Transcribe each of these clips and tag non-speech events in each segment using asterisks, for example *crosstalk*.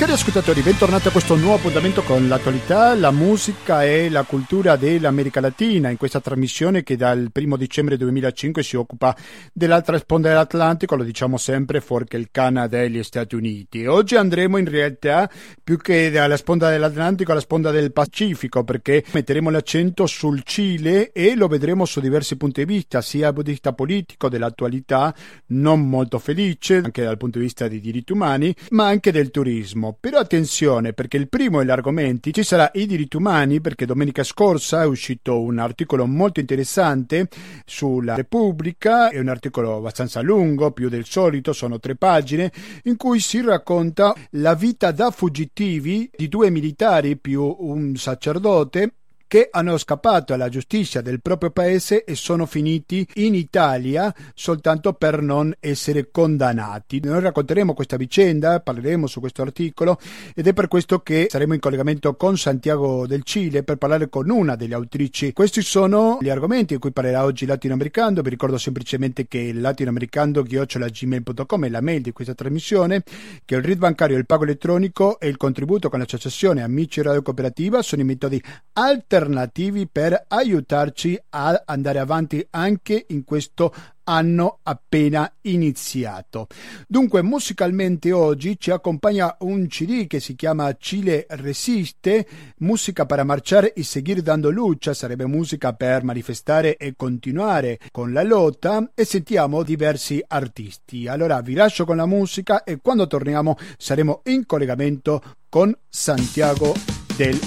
Cari ascoltatori, bentornati a questo nuovo appuntamento con l'attualità, la musica e la cultura dell'America Latina in questa trasmissione che dal primo dicembre 2005 si occupa dell'altra sponda dell'Atlantico, lo diciamo sempre, fuori che il Canada e gli Stati Uniti. Oggi andremo in realtà più che dalla sponda dell'Atlantico alla sponda del Pacifico perché metteremo l'accento sul Cile e lo vedremo su diversi punti di vista, sia dal punto di vista politico dell'attualità, non molto felice, anche dal punto di vista dei diritti umani, ma anche del turismo. Però attenzione perché il primo degli argomenti ci sarà i diritti umani perché domenica scorsa è uscito un articolo molto interessante sulla Repubblica, è un articolo abbastanza lungo, più del solito, sono tre pagine, in cui si racconta la vita da fuggitivi di due militari più un sacerdote che hanno scappato alla giustizia del proprio paese e sono finiti in Italia soltanto per non essere condannati. Noi racconteremo questa vicenda, parleremo su questo articolo ed è per questo che saremo in collegamento con Santiago del Cile per parlare con una delle autrici. Questi sono gli argomenti di cui parlerà oggi Latinoamericano. Vi ricordo semplicemente che latinoamericano-gmail.com è la mail di questa trasmissione, che il RID bancario, il pago elettronico e il contributo con l'associazione Amici Radio Cooperativa sono i metodi alternativi alternativi per aiutarci a andare avanti anche in questo anno appena iniziato. Dunque, musicalmente oggi ci accompagna un CD che si chiama Cile Resiste, musica per marciare e seguire dando luce, sarebbe musica per manifestare e continuare con la lotta e sentiamo diversi artisti. Allora vi lascio con la musica e quando torniamo saremo in collegamento con Santiago del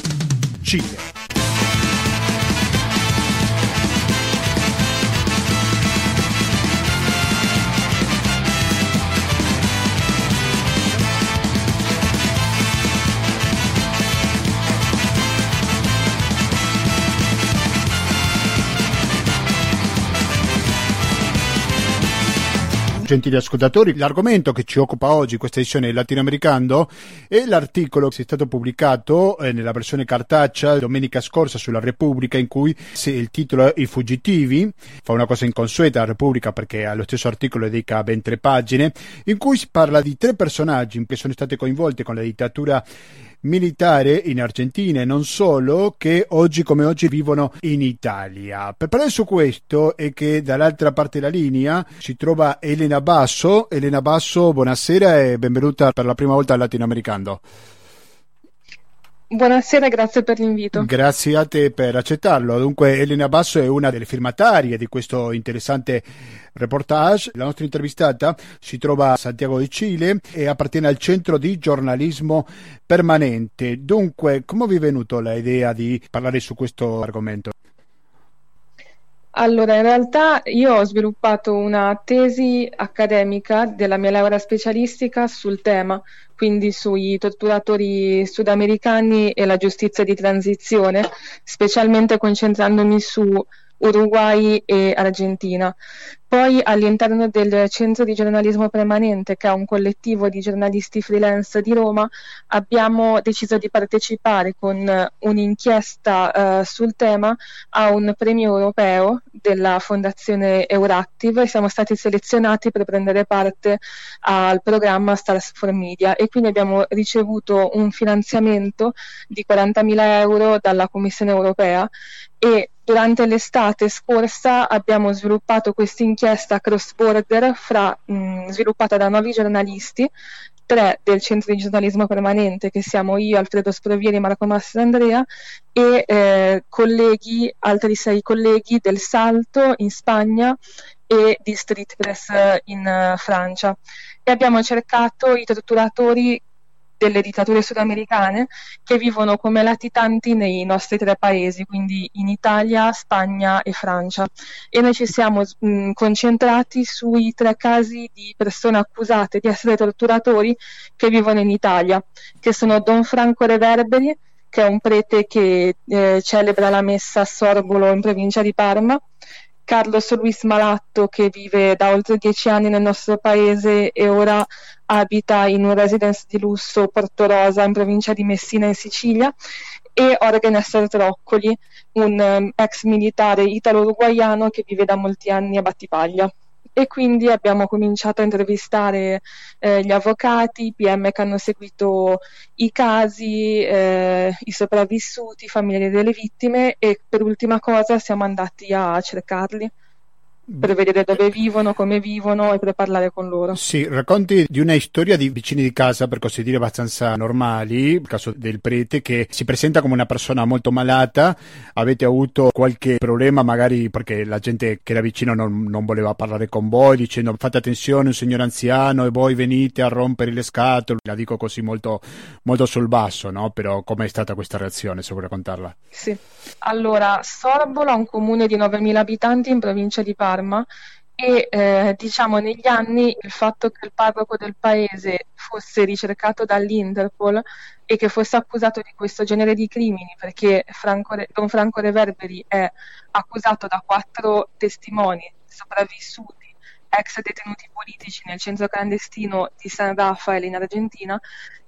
Cile. Gentili ascoltatori, l'argomento che ci occupa oggi, questa edizione latinoamericano, è l'articolo che è stato pubblicato eh, nella versione cartacea domenica scorsa sulla Repubblica, in cui il titolo è I fuggitivi, fa una cosa inconsueta la Repubblica perché allo stesso articolo dedica ben tre pagine, in cui si parla di tre personaggi che sono stati coinvolti con la dittatura militare in Argentina e non solo, che oggi come oggi vivono in Italia. Per parlare su questo è che dall'altra parte della linea si trova Elena Basso. Elena Basso, buonasera e benvenuta per la prima volta al Latinoamericano. Buonasera, grazie per l'invito. Grazie a te per accettarlo. Dunque, Elena Basso è una delle firmatarie di questo interessante reportage. La nostra intervistata si trova a Santiago di Cile e appartiene al centro di giornalismo permanente. Dunque, come vi è venuto l'idea di parlare su questo argomento? Allora, in realtà io ho sviluppato una tesi accademica della mia laurea specialistica sul tema, quindi sui torturatori sudamericani e la giustizia di transizione, specialmente concentrandomi su Uruguay e Argentina. Poi all'interno del Centro di giornalismo permanente, che è un collettivo di giornalisti freelance di Roma, abbiamo deciso di partecipare con un'inchiesta eh, sul tema a un premio europeo della Fondazione Euractiv e siamo stati selezionati per prendere parte al programma Stars for Media e quindi abbiamo ricevuto un finanziamento di 40.000 euro dalla Commissione europea e durante l'estate scorsa abbiamo sviluppato questa inchiesta cross border sviluppata da nuovi giornalisti, tre del centro di giornalismo permanente che siamo io, Alfredo Sprovieri, Marco Mastrandrea e eh, colleghi, altri sei colleghi del Salto in Spagna e di Street Press in uh, Francia. E abbiamo cercato i torturatori delle dittature sudamericane che vivono come latitanti nei nostri tre paesi, quindi in Italia, Spagna e Francia. E noi ci siamo mh, concentrati sui tre casi di persone accusate di essere torturatori che vivono in Italia, che sono Don Franco Reverberi, che è un prete che eh, celebra la messa a Sorbolo in provincia di Parma, Carlos Luis Malatto che vive da oltre dieci anni nel nostro paese e ora abita in un residence di lusso Porto Rosa in provincia di Messina in Sicilia e Jorge Nessor Troccoli, un um, ex militare italo-uruguaiano che vive da molti anni a Battipaglia. E quindi abbiamo cominciato a intervistare eh, gli avvocati, i PM che hanno seguito i casi, eh, i sopravvissuti, i familiari delle vittime e per ultima cosa siamo andati a cercarli per vedere dove vivono, come vivono e per parlare con loro. Sì, racconti di una storia di vicini di casa, per così dire, abbastanza normali, il caso del prete che si presenta come una persona molto malata, avete avuto qualche problema magari perché la gente che era vicino non, non voleva parlare con voi dicendo fate attenzione, un signore anziano e voi venite a rompere le scatole, la dico così molto, molto sul basso, no? Però com'è stata questa reazione, se vuoi raccontarla? Sì, allora Sorbola è un comune di 9.000 abitanti in provincia di Parma Parma e eh, diciamo negli anni il fatto che il parroco del paese fosse ricercato dall'Interpol e che fosse accusato di questo genere di crimini perché Franco, Don Franco Reverberi è accusato da quattro testimoni sopravvissuti ex detenuti politici nel centro clandestino di San Rafael in Argentina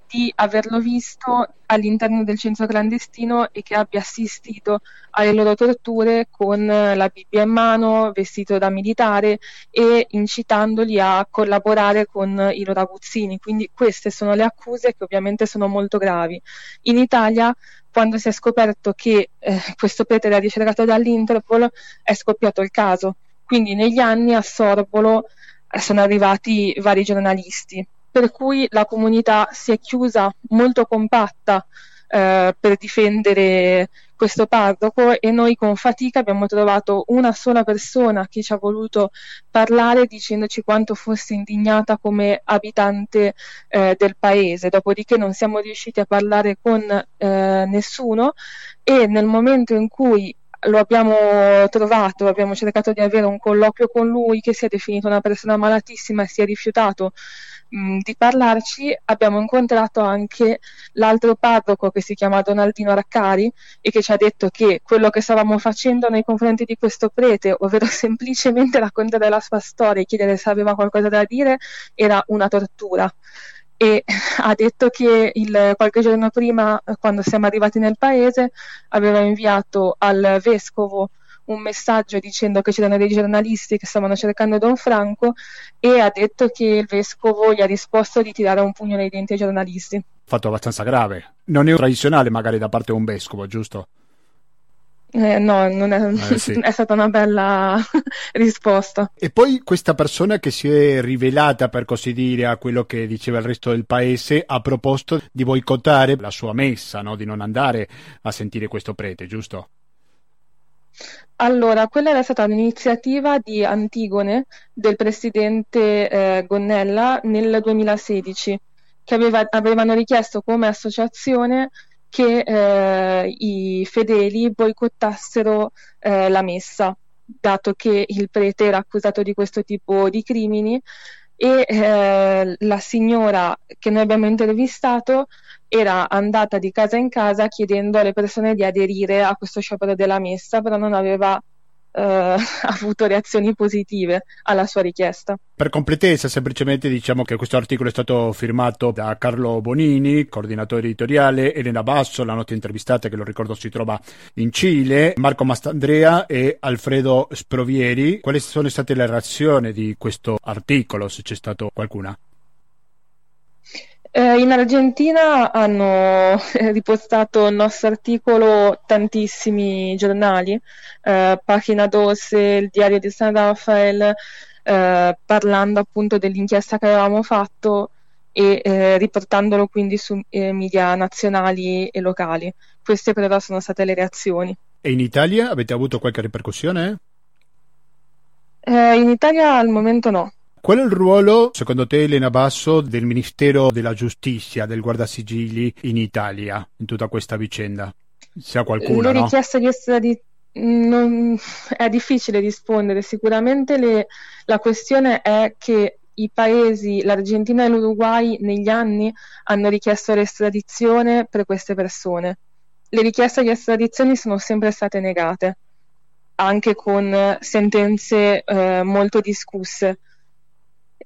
di averlo visto all'interno del centro clandestino e che abbia assistito alle loro torture con la Bibbia in mano, vestito da militare e incitandoli a collaborare con i loro aguzzini. Quindi queste sono le accuse che ovviamente sono molto gravi. In Italia quando si è scoperto che eh, questo prete era ricercato dall'Interpol è scoppiato il caso. Quindi negli anni a Sorbolo eh, sono arrivati vari giornalisti per cui la comunità si è chiusa molto compatta eh, per difendere questo parroco e noi con fatica abbiamo trovato una sola persona che ci ha voluto parlare dicendoci quanto fosse indignata come abitante eh, del paese, dopodiché non siamo riusciti a parlare con eh, nessuno e nel momento in cui lo abbiamo trovato, abbiamo cercato di avere un colloquio con lui che si è definito una persona malatissima e si è rifiutato mh, di parlarci abbiamo incontrato anche l'altro parroco che si chiama Donaldino Raccari e che ci ha detto che quello che stavamo facendo nei confronti di questo prete, ovvero *laughs* semplicemente raccontare la sua storia e chiedere se aveva qualcosa da dire, era una tortura. E *laughs* ha detto che il, qualche giorno prima, quando siamo arrivati nel paese, aveva inviato al vescovo un messaggio dicendo che c'erano dei giornalisti che stavano cercando Don Franco e ha detto che il vescovo gli ha risposto di tirare un pugno nei denti ai giornalisti. Fatto abbastanza grave. Non è tradizionale magari da parte di un vescovo, giusto? Eh, no, non è, eh, sì. *laughs* è, stata una bella *laughs* risposta. E poi questa persona che si è rivelata, per così dire, a quello che diceva il resto del paese, ha proposto di boicottare la sua messa, no? di non andare a sentire questo prete, giusto? Allora, quella era stata un'iniziativa di Antigone, del presidente eh, Gonnella, nel 2016, che aveva, avevano richiesto come associazione che eh, i fedeli boicottassero eh, la messa, dato che il prete era accusato di questo tipo di crimini e eh, la signora che noi abbiamo intervistato era andata di casa in casa chiedendo alle persone di aderire a questo sciopero della messa, però non aveva eh, *laughs* avuto reazioni positive alla sua richiesta. Per completezza, semplicemente diciamo che questo articolo è stato firmato da Carlo Bonini, coordinatore editoriale, Elena Basso, la nota intervistata che lo ricordo si trova in Cile, Marco Mastandrea e Alfredo Sprovieri. Quali sono state le reazioni di questo articolo, se c'è stato qualcuna? Eh, in Argentina hanno ripostato il nostro articolo tantissimi giornali, eh, Pagina 12, il diario di San Rafael, eh, parlando appunto dell'inchiesta che avevamo fatto e eh, riportandolo quindi su eh, media nazionali e locali. Queste però sono state le reazioni. E in Italia avete avuto qualche ripercussione? Eh, in Italia al momento no. Qual è il ruolo, secondo te, Elena Basso, del Ministero della Giustizia, del Guardasigilli in Italia, in tutta questa vicenda? Se ha qualcuno, Le richieste di estradizione è difficile rispondere. Sicuramente le... la questione è che i paesi, l'Argentina e l'Uruguay, negli anni hanno richiesto l'estradizione per queste persone. Le richieste di estradizione sono sempre state negate, anche con sentenze eh, molto discusse.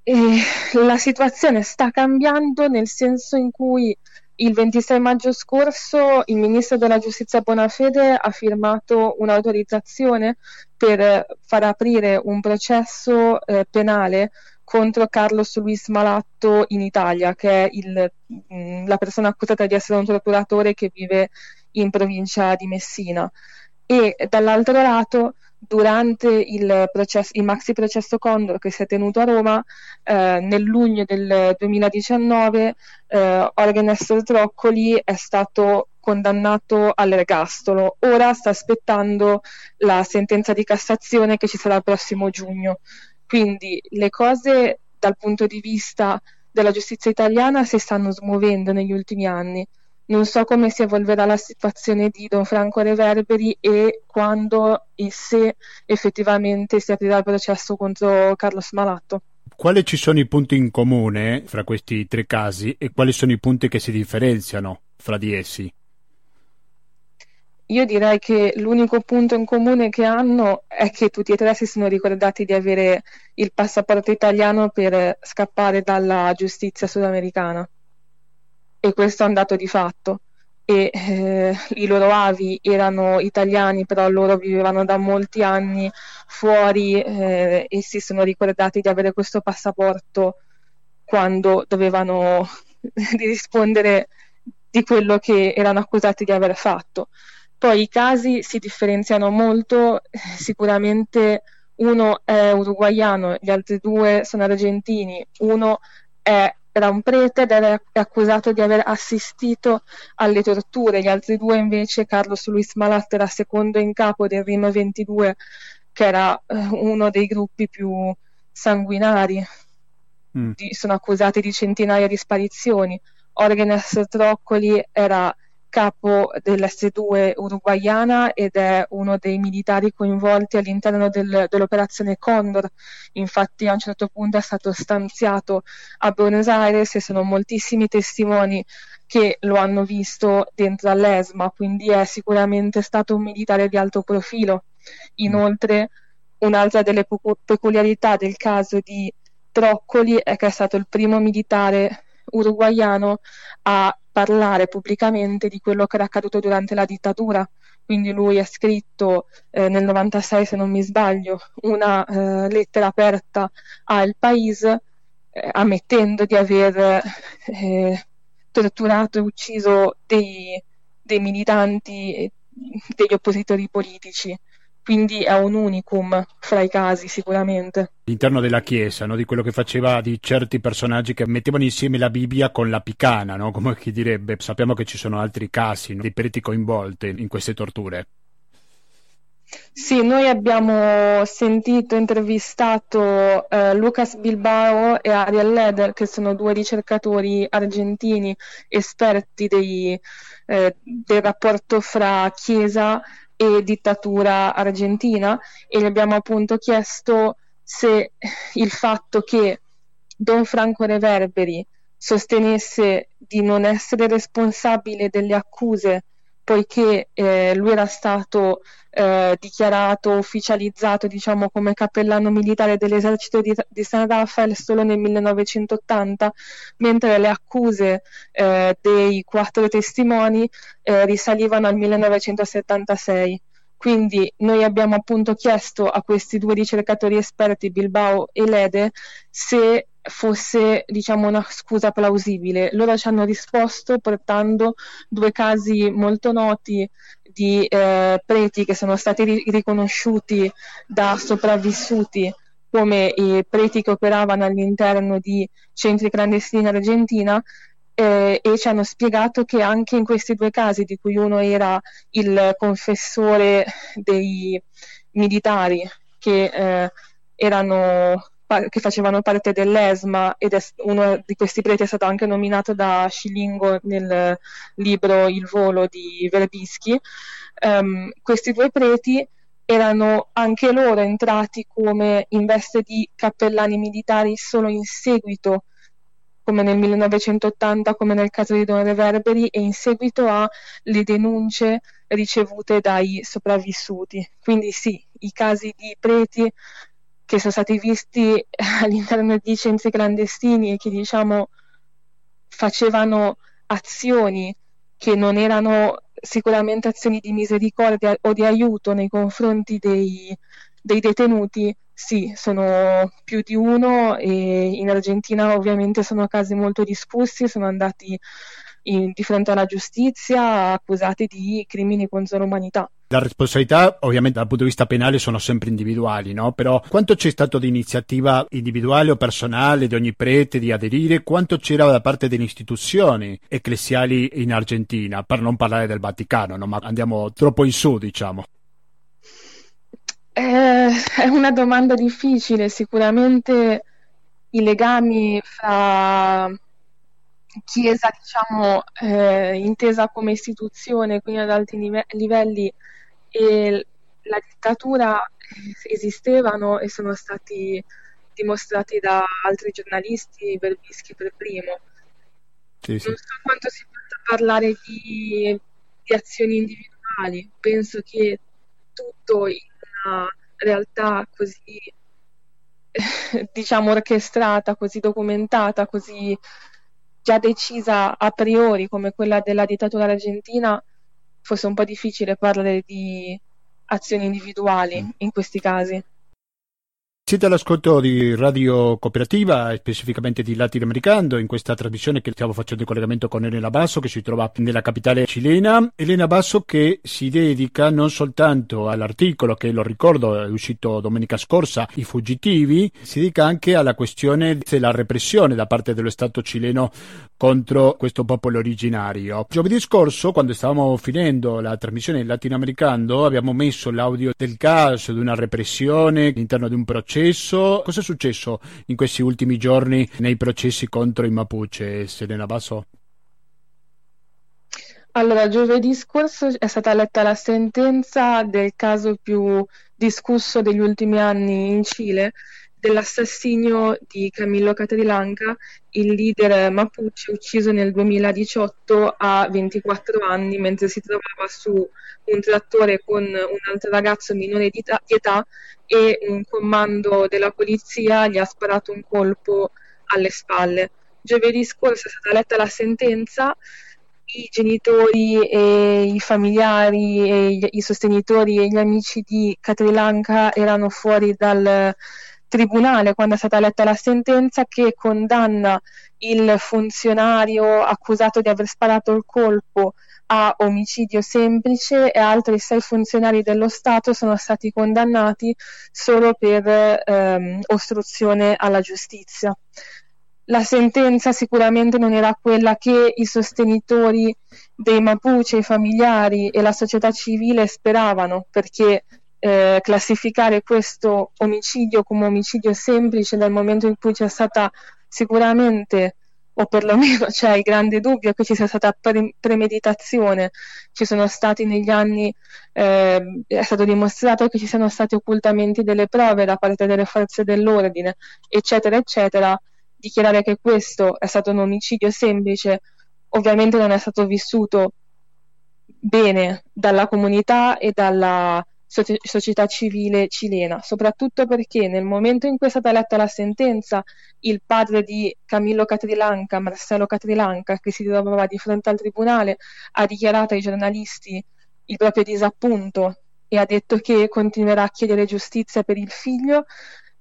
E la situazione sta cambiando nel senso in cui il 26 maggio scorso il ministro della giustizia Bonafede ha firmato un'autorizzazione per far aprire un processo eh, penale contro Carlos Luis Malatto in Italia, che è il, mm, la persona accusata di essere un torturatore che vive in provincia di Messina. E dall'altro lato durante il, processo, il maxi processo Condor che si è tenuto a Roma eh, nel luglio del 2019 eh, Organ Troccoli è stato condannato all'ergastolo. Ora sta aspettando la sentenza di Cassazione che ci sarà il prossimo giugno. Quindi le cose dal punto di vista della giustizia italiana si stanno smuovendo negli ultimi anni non so come si evolverà la situazione di Don Franco Reverberi e quando e se effettivamente si aprirà il processo contro Carlos Malatto. Quali ci sono i punti in comune fra questi tre casi e quali sono i punti che si differenziano fra di essi? Io direi che l'unico punto in comune che hanno è che tutti e tre si sono ricordati di avere il passaporto italiano per scappare dalla giustizia sudamericana e questo è un dato di fatto. E eh, i loro avi erano italiani, però loro vivevano da molti anni fuori eh, e si sono ricordati di avere questo passaporto quando dovevano *laughs* rispondere di quello che erano accusati di aver fatto. Poi i casi si differenziano molto, sicuramente uno è uruguaiano, gli altri due sono argentini, uno è era un prete ed era accusato di aver assistito alle torture. Gli altri due invece, Carlos Luis Malat era secondo in capo del RIM 22, che era eh, uno dei gruppi più sanguinari. Mm. Di, sono accusati di centinaia di sparizioni. Orgenes Troccoli era capo dell'S2 uruguayana ed è uno dei militari coinvolti all'interno del, dell'operazione Condor. Infatti a un certo punto è stato stanziato a Buenos Aires e sono moltissimi testimoni che lo hanno visto dentro all'ESMA, quindi è sicuramente stato un militare di alto profilo. Inoltre un'altra delle peculiarità del caso di Troccoli è che è stato il primo militare uruguaiano a parlare pubblicamente di quello che era accaduto durante la dittatura. Quindi lui ha scritto eh, nel 96, se non mi sbaglio, una eh, lettera aperta al Paese eh, ammettendo di aver eh, torturato e ucciso dei, dei militanti, degli oppositori politici quindi è un unicum fra i casi sicuramente. All'interno della Chiesa, no? di quello che faceva di certi personaggi che mettevano insieme la Bibbia con la picana, no? come chi direbbe, sappiamo che ci sono altri casi no? di preti coinvolti in queste torture. Sì, noi abbiamo sentito, intervistato eh, Lucas Bilbao e Ariel Leder, che sono due ricercatori argentini esperti dei, eh, del rapporto fra Chiesa e dittatura argentina e gli abbiamo appunto chiesto se il fatto che Don Franco Reverberi sostenesse di non essere responsabile delle accuse poiché eh, lui era stato eh, dichiarato, ufficializzato diciamo, come cappellano militare dell'esercito di, di, San Rafael solo nel 1980, mentre le accuse eh, dei quattro testimoni eh, risalivano al 1976. Quindi noi abbiamo appunto chiesto a questi due ricercatori esperti, Bilbao e Lede, se fosse diciamo una scusa plausibile. Loro ci hanno risposto portando due casi molto noti di eh, preti che sono stati ri- riconosciuti da sopravvissuti come i preti che operavano all'interno di centri clandestini in Argentina eh, e ci hanno spiegato che anche in questi due casi, di cui uno era il confessore dei militari che eh, erano che facevano parte dell'ESMA ed è, uno di questi preti è stato anche nominato da Scilingo nel libro Il volo di Verbischi. Um, questi due preti erano anche loro entrati come in veste di cappellani militari solo in seguito come nel 1980, come nel caso di Don Reverberi, e in seguito alle denunce ricevute dai sopravvissuti. Quindi sì, i casi di preti che sono stati visti *laughs* all'interno di centri clandestini e che diciamo facevano azioni che non erano sicuramente azioni di misericordia o di aiuto nei confronti dei, dei detenuti, sì, sono più di uno e in Argentina ovviamente sono casi molto discussi, sono andati in, di fronte alla giustizia accusati di crimini contro l'umanità. La responsabilità ovviamente dal punto di vista penale sono sempre individuali, no? Però quanto c'è stato di iniziativa individuale o personale di ogni prete di aderire? Quanto c'era da parte delle istituzioni ecclesiali in Argentina? Per non parlare del Vaticano, no? Ma andiamo troppo in su, diciamo. Eh, è una domanda difficile, sicuramente i legami fra Chiesa, diciamo, eh, intesa come istituzione, quindi ad alti live- livelli, e la dittatura eh, esistevano e sono stati dimostrati da altri giornalisti, Verbischi per primo. Sì, sì. Non so quanto si possa parlare di, di azioni individuali, penso che tutto in una realtà così *laughs* diciamo orchestrata, così documentata, così già decisa a priori come quella della dittatura argentina, fosse un po' difficile parlare di azioni individuali mm. in questi casi. Siete all'ascolto di Radio Cooperativa, specificamente di Latinoamericano, in questa trasmissione che stiamo facendo in collegamento con Elena Basso, che si trova nella capitale cilena. Elena Basso che si dedica non soltanto all'articolo che, lo ricordo, è uscito domenica scorsa, I fuggitivi, si dedica anche alla questione della repressione da parte dello Stato cileno contro questo popolo originario. Giovedì scorso, quando stavamo finendo la trasmissione in latinoamericano, abbiamo messo l'audio del caso di una repressione all'interno di un processo. Cosa è successo in questi ultimi giorni nei processi contro i Mapuche, Selena Basso? Allora, giovedì scorso è stata letta la sentenza del caso più discusso degli ultimi anni in Cile, dell'assassinio di Camillo Catrillanca, il leader Mapuche ucciso nel 2018 a 24 anni mentre si trovava su un trattore con un altro ragazzo minore di età, di età e un comando della polizia gli ha sparato un colpo alle spalle. Giovedì scorso è stata letta la sentenza i genitori e i familiari e i sostenitori e gli amici di Catrillanca erano fuori dal tribunale quando è stata letta la sentenza che condanna il funzionario accusato di aver sparato il colpo a omicidio semplice e altri sei funzionari dello Stato sono stati condannati solo per ehm, ostruzione alla giustizia. La sentenza sicuramente non era quella che i sostenitori dei Mapuche, i familiari e la società civile speravano, perché eh, classificare questo omicidio come omicidio semplice nel momento in cui c'è stata sicuramente o perlomeno *laughs* c'è il grande dubbio che ci sia stata pre- premeditazione, ci sono stati negli anni, eh, è stato dimostrato che ci siano stati occultamenti delle prove da parte delle forze dell'ordine, eccetera, eccetera, dichiarare che questo è stato un omicidio semplice ovviamente non è stato vissuto bene dalla comunità e dalla società civile cilena, soprattutto perché nel momento in cui è stata letta la sentenza, il padre di Camillo Catrilanca, Marcello Catrilanca, che si trovava di fronte al tribunale, ha dichiarato ai giornalisti il proprio disappunto e ha detto che continuerà a chiedere giustizia per il figlio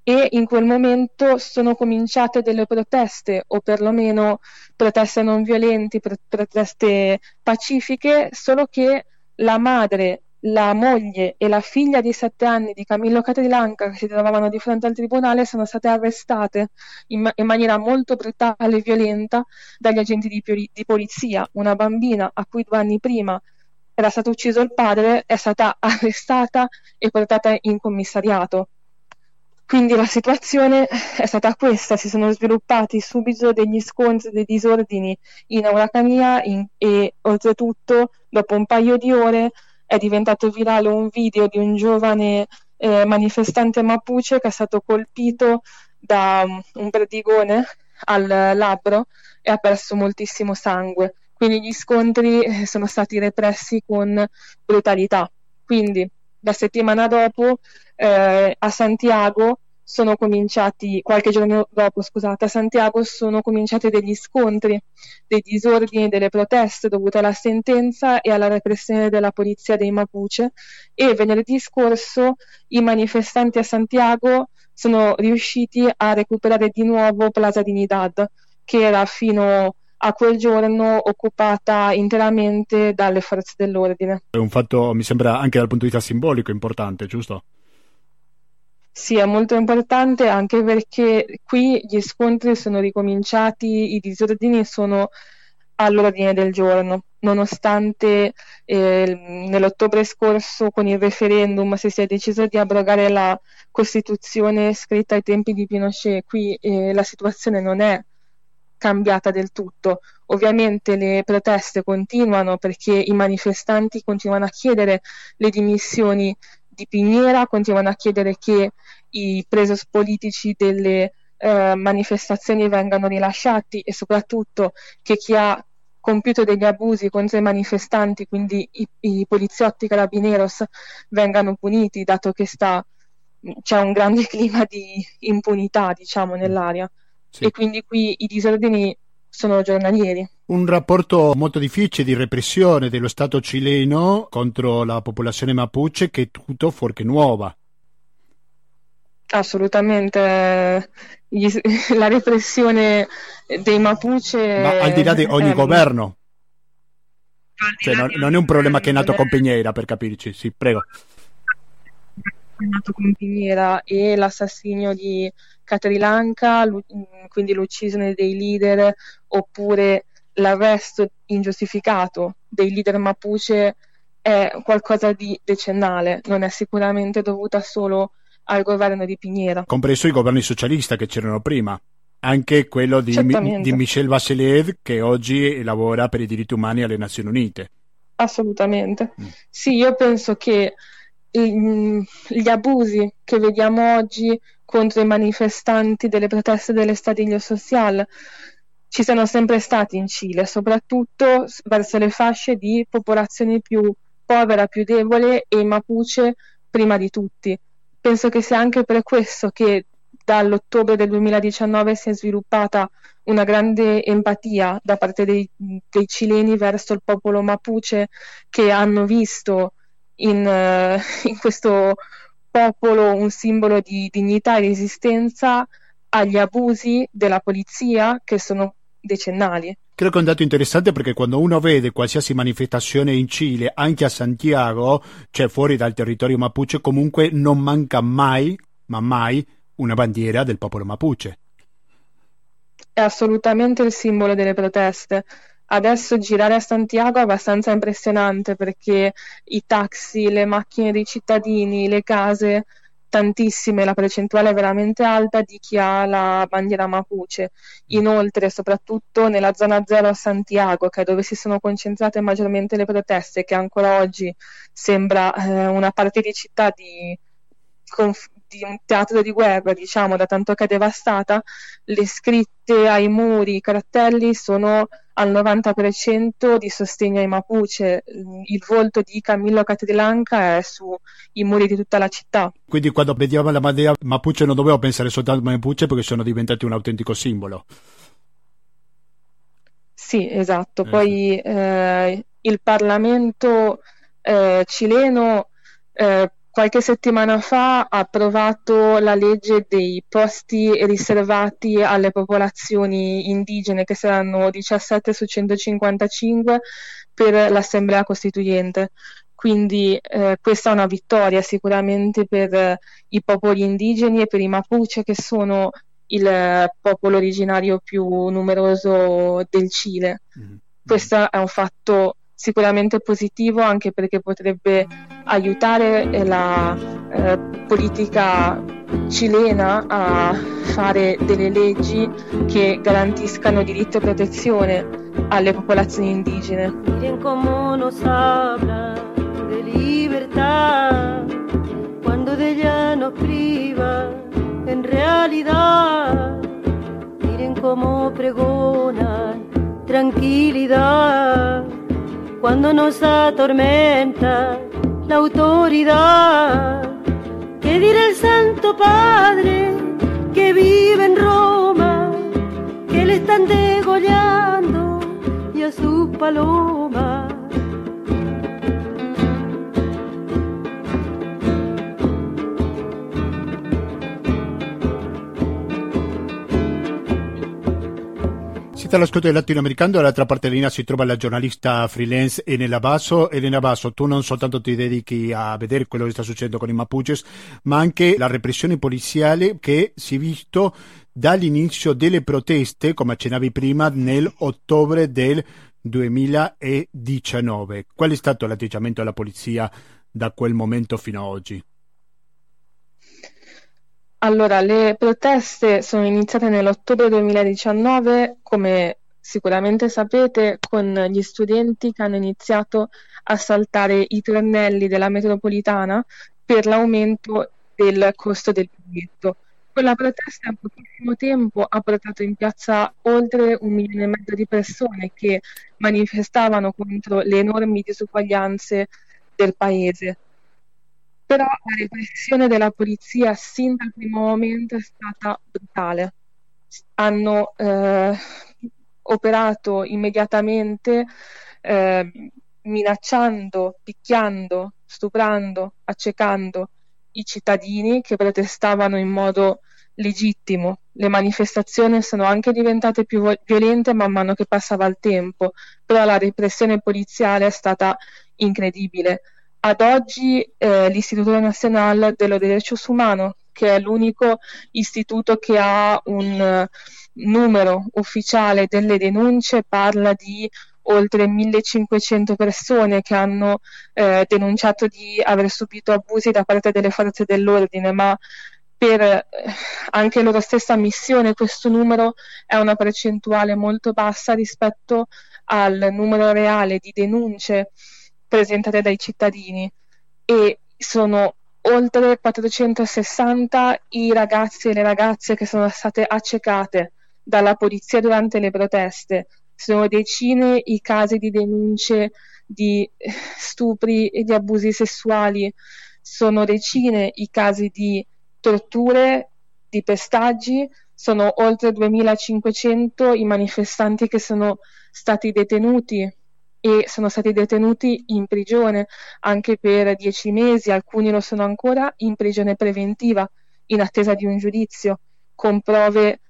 e in quel momento sono cominciate delle proteste o perlomeno proteste non violenti, proteste pacifiche, solo che la madre la moglie e la figlia di sette anni di Camillo Catrilanca che si trovavano di fronte al tribunale sono state arrestate in, ma- in maniera molto brutale e violenta dagli agenti di, piori- di polizia. Una bambina a cui due anni prima era stato ucciso il padre è stata *laughs* arrestata e portata in commissariato. Quindi la situazione è stata questa, si sono sviluppati subito degli scontri, dei disordini in Auracania in, e oltretutto dopo un paio di ore è diventato virale un video di un giovane eh, manifestante mapuche che è stato colpito da um, un perdigone al labbro e ha perso moltissimo sangue. Quindi gli scontri eh, sono stati repressi con brutalità. Quindi la settimana dopo eh, a Santiago sono cominciati, qualche giorno dopo, scusate, a Santiago sono cominciati degli scontri, dei disordini, delle proteste dovute alla sentenza e alla repressione della polizia dei Mapuche e venerdì scorso i manifestanti a Santiago sono riusciti a recuperare di nuovo Plaza Dignidad, che era fino a quel giorno occupata interamente dalle forze dell'ordine. È un fatto, mi sembra, anche dal punto di vista simbolico importante, giusto? Sì, è molto importante anche perché qui gli scontri sono ricominciati, i disordini sono all'ordine del giorno, nonostante eh, nell'ottobre scorso con il referendum si sia deciso di abrogare la Costituzione scritta ai tempi di Pinochet, qui eh, la situazione non è cambiata del tutto. Ovviamente le proteste continuano perché i manifestanti continuano a chiedere le dimissioni di Pignera, continuano a chiedere che i presos politici delle eh, manifestazioni vengano rilasciati e soprattutto che chi ha compiuto degli abusi contro i manifestanti, quindi i, i poliziotti carabineros, vengano puniti, dato che sta, c'è un grande *laughs* clima di impunità, diciamo, nell'aria. Sì. E quindi qui i disordini sono giornalieri. Un rapporto molto difficile di repressione dello Stato cileno contro la popolazione mapuche che è tutto fuorché nuova. Assolutamente, *laughs* la repressione dei Mapuche. Ma al di là di ogni è... governo, cioè, non, non, è un problema che è nato con Pignera, per capirci, sì, prego. Nato con Pignera e l'assassinio di Catrilanca, quindi l'uccisione dei leader, oppure l'arresto ingiustificato dei leader Mapuche è qualcosa di decennale, non è sicuramente dovuta solo al governo di Pignera. Compreso i governi socialisti che c'erano prima. Anche quello di, di Michel Bachelet che oggi lavora per i diritti umani alle Nazioni Unite. Assolutamente. Mm. Sì, io penso che gli abusi che vediamo oggi contro i manifestanti delle proteste dell'Estadio Social ci sono sempre stati in Cile, soprattutto verso le fasce di popolazione più povera, più debole e i Mapuche prima di tutti. Penso che sia anche per questo che dall'ottobre del 2019 si è sviluppata una grande empatia da parte dei, dei cileni verso il popolo Mapuche che hanno visto in, uh, in questo popolo un simbolo di dignità e resistenza agli abusi della polizia che sono decennali. Credo che è un dato interessante perché quando uno vede qualsiasi manifestazione in Cile, anche a Santiago, cioè fuori dal territorio Mapuche, comunque non manca mai, ma mai, una bandiera del popolo Mapuche. È assolutamente il simbolo delle proteste. Adesso girare a Santiago è abbastanza impressionante perché i taxi, le macchine dei cittadini, le case tantissime, la percentuale è veramente alta di chi ha la bandiera Mapuche. Inoltre, soprattutto nella zona zero a Santiago, che è dove si sono concentrate maggiormente le proteste, che ancora oggi sembra eh, una parte di città di, conf- di un teatro di guerra, diciamo, da tanto che è devastata, le scritte ai muri, i cartelli sono al 90% di sostegno ai Mapuche. Il volto di Camillo Catrillanca è sui muri di tutta la città. Quindi quando vediamo la bandiera Mapuche non dovevo pensare soltanto ai Mapuche perché sono diventati un autentico simbolo. Sì, esatto. Eh, Poi eh, il Parlamento eh, cileno eh, qualche settimana fa ha approvato la legge dei posti riservati alle popolazioni indigene, che saranno 17 su 155 per l'Assemblea Costituente. Quindi eh, questa è una vittoria sicuramente per eh, i popoli indigeni e per i Mapuche, che sono il popolo originario più numeroso del Cile. Mm-hmm. Questo è un fatto sicuramente positivo anche perché potrebbe aiutare la eh, politica cilena a fare delle leggi che garantiscano diritto e protezione alle popolazioni indigene. Miren cómo nos habla de libertad cuando de ella priva en realidad. Miren cómo pregonan tranquilidad cuando nos atormenta la autoridad. ¿Qué dirá el Santo Padre? que vive en Roma, que le están degollando y a sus palomas. Siete all'ascolto del latinoamericano, dall'altra parte della linea si trova la giornalista freelance Elena Basso. Elena Basso, tu non soltanto ti dedichi a vedere quello che sta succedendo con i Mapuches, ma anche la repressione poliziale che si è visto dall'inizio delle proteste, come accennavi prima, nell'ottobre del 2019. Qual è stato l'atteggiamento della polizia da quel momento fino ad oggi? Allora, le proteste sono iniziate nell'ottobre 2019, come sicuramente sapete, con gli studenti che hanno iniziato a saltare i tornelli della metropolitana per l'aumento del costo del biglietto. Quella protesta in pochissimo tempo ha portato in piazza oltre un milione e mezzo di persone che manifestavano contro le enormi disuguaglianze del paese. Però la repressione della polizia sin dal primo momento è stata brutale. Hanno eh, operato immediatamente eh, minacciando, picchiando, stuprando, accecando i cittadini che protestavano in modo legittimo. Le manifestazioni sono anche diventate più violente man mano che passava il tempo, però la repressione poliziale è stata incredibile. Ad oggi eh, l'Istituto Nazionale dello Derechos Humanos, che è l'unico istituto che ha un uh, numero ufficiale delle denunce, parla di oltre 1500 persone che hanno eh, denunciato di aver subito abusi da parte delle forze dell'ordine, ma per eh, anche loro stessa missione questo numero è una percentuale molto bassa rispetto al numero reale di denunce presentate dai cittadini. E sono oltre 460 i ragazzi e le ragazze che sono state accecate dalla polizia durante le proteste. Sono decine i casi di denunce di stupri e di abusi sessuali, sono decine i casi di torture, di pestaggi, sono oltre 2500 i manifestanti che sono stati detenuti e sono stati detenuti in prigione anche per dieci mesi, alcuni lo sono ancora in prigione preventiva in attesa di un giudizio con prove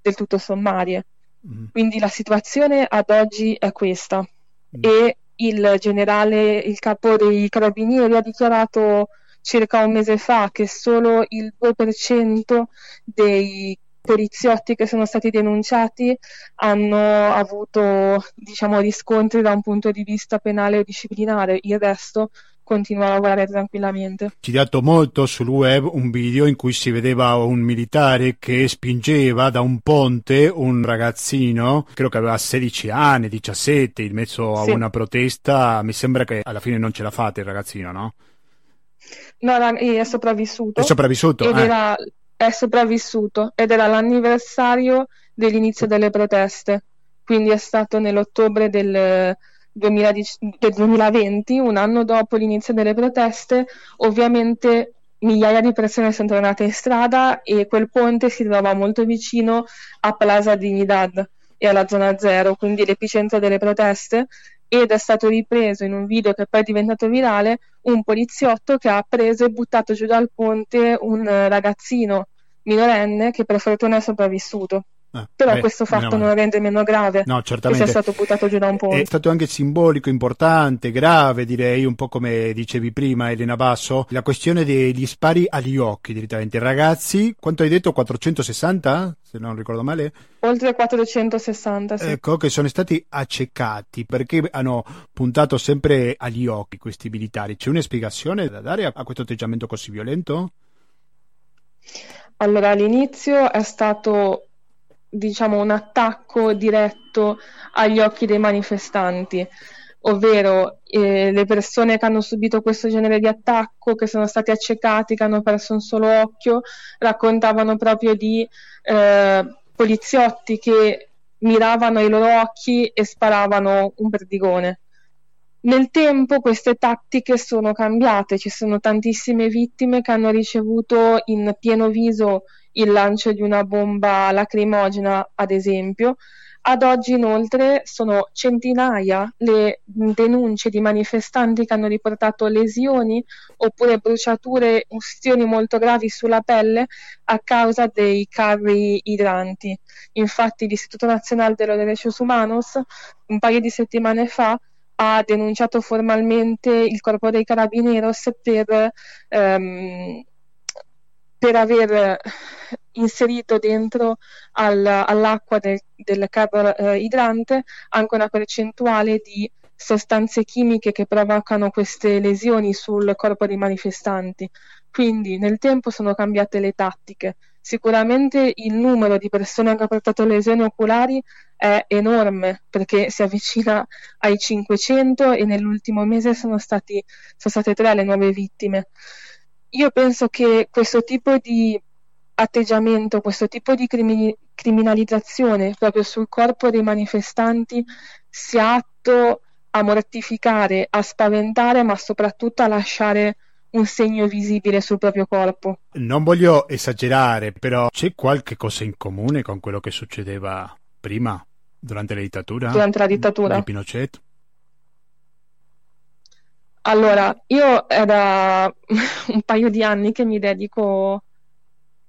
del tutto sommarie. Mm. Quindi la situazione ad oggi è questa mm. e il generale, il capo dei carabinieri ha dichiarato circa un mese fa che solo il 2% dei poliziotti che sono stati denunciati hanno avuto diciamo, riscontri da un punto di vista penale o disciplinare, il resto continua a lavorare tranquillamente. Ci ha dato molto sul web un video in cui si vedeva un militare che spingeva da un ponte un ragazzino, credo che aveva 16 anni, 17, in mezzo a sì. una protesta. Mi sembra che alla fine non ce l'ha fatta il ragazzino, no? No, è sopravvissuto. È sopravvissuto. Ed eh. era è sopravvissuto ed era l'anniversario dell'inizio delle proteste, quindi è stato nell'ottobre del, 2010, del 2020, un anno dopo l'inizio delle proteste, ovviamente migliaia di persone sono tornate in strada e quel ponte si trova molto vicino a Plaza Dignidad e alla zona zero, quindi l'epicentro delle proteste, ed è stato ripreso in un video che poi è diventato virale un poliziotto che ha preso e buttato giù dal ponte un ragazzino minorenne che per fortuna è sopravvissuto. Ah, Però beh, questo fatto non rende meno grave no, certamente. che sia stato buttato giù da un ponte. È stato anche simbolico, importante, grave direi, un po' come dicevi prima Elena Basso, la questione degli spari agli occhi direttamente. Ragazzi, quanto hai detto? 460? Se non ricordo male? Oltre 460, sì. Ecco, che sono stati accecati perché hanno puntato sempre agli occhi questi militari. C'è una spiegazione da dare a questo atteggiamento così violento? Allora, all'inizio è stato diciamo, un attacco diretto agli occhi dei manifestanti, ovvero eh, le persone che hanno subito questo genere di attacco, che sono stati accecati, che hanno perso un solo occhio, raccontavano proprio di eh, poliziotti che miravano i loro occhi e sparavano un perdigone. Nel tempo queste tattiche sono cambiate, ci sono tantissime vittime che hanno ricevuto in pieno viso il lancio di una bomba lacrimogena, ad esempio. Ad oggi inoltre sono centinaia le denunce di manifestanti che hanno riportato lesioni oppure bruciature, ustioni molto gravi sulla pelle a causa dei carri idranti. Infatti l'Istituto Nazionale de los Derechos Humanos un paio di settimane fa ha denunciato formalmente il corpo dei carabineros per, ehm, per aver inserito dentro al, all'acqua del, del carro eh, idrante anche una percentuale di sostanze chimiche che provocano queste lesioni sul corpo dei manifestanti. Quindi nel tempo sono cambiate le tattiche. Sicuramente il numero di persone che hanno portato lesioni oculari è enorme perché si avvicina ai 500 e nell'ultimo mese sono, stati, sono state tre le nuove vittime. Io penso che questo tipo di atteggiamento, questo tipo di crimini- criminalizzazione proprio sul corpo dei manifestanti sia atto a mortificare, a spaventare, ma soprattutto a lasciare un segno visibile sul proprio corpo. Non voglio esagerare, però c'è qualche cosa in comune con quello che succedeva prima, durante la dittatura? Durante la dittatura. Di Pinochet? Allora, io è da *laughs* un paio di anni che mi dedico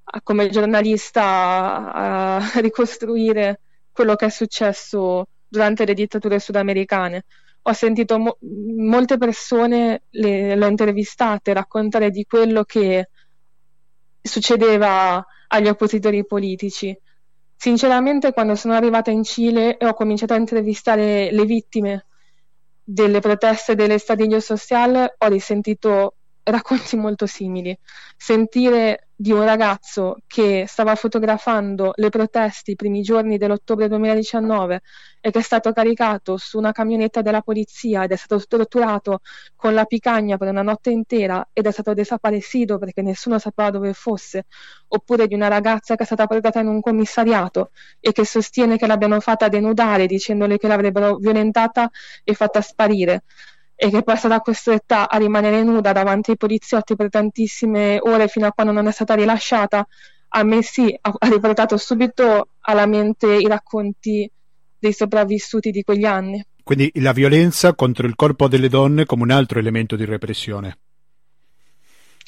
a, come giornalista a ricostruire quello che è successo durante le dittature sudamericane. Ho sentito mo- molte persone, le, le ho intervistate, raccontare di quello che succedeva agli oppositori politici. Sinceramente, quando sono arrivata in Cile e ho cominciato a intervistare le vittime delle proteste dell'Estadio Social, ho risentito racconti molto simili. Sentire di un ragazzo che stava fotografando le proteste i primi giorni dell'ottobre 2019 e che è stato caricato su una camionetta della polizia ed è stato torturato con la picagna per una notte intera ed è stato desaparecido perché nessuno sapeva dove fosse, oppure di una ragazza che è stata portata in un commissariato e che sostiene che l'abbiano fatta denudare dicendole che l'avrebbero violentata e fatta sparire e che poi è stata costretta a rimanere nuda davanti ai poliziotti per tantissime ore fino a quando non è stata rilasciata, a me sì, ha, ha riportato subito alla mente i racconti dei sopravvissuti di quegli anni. Quindi la violenza contro il corpo delle donne come un altro elemento di repressione.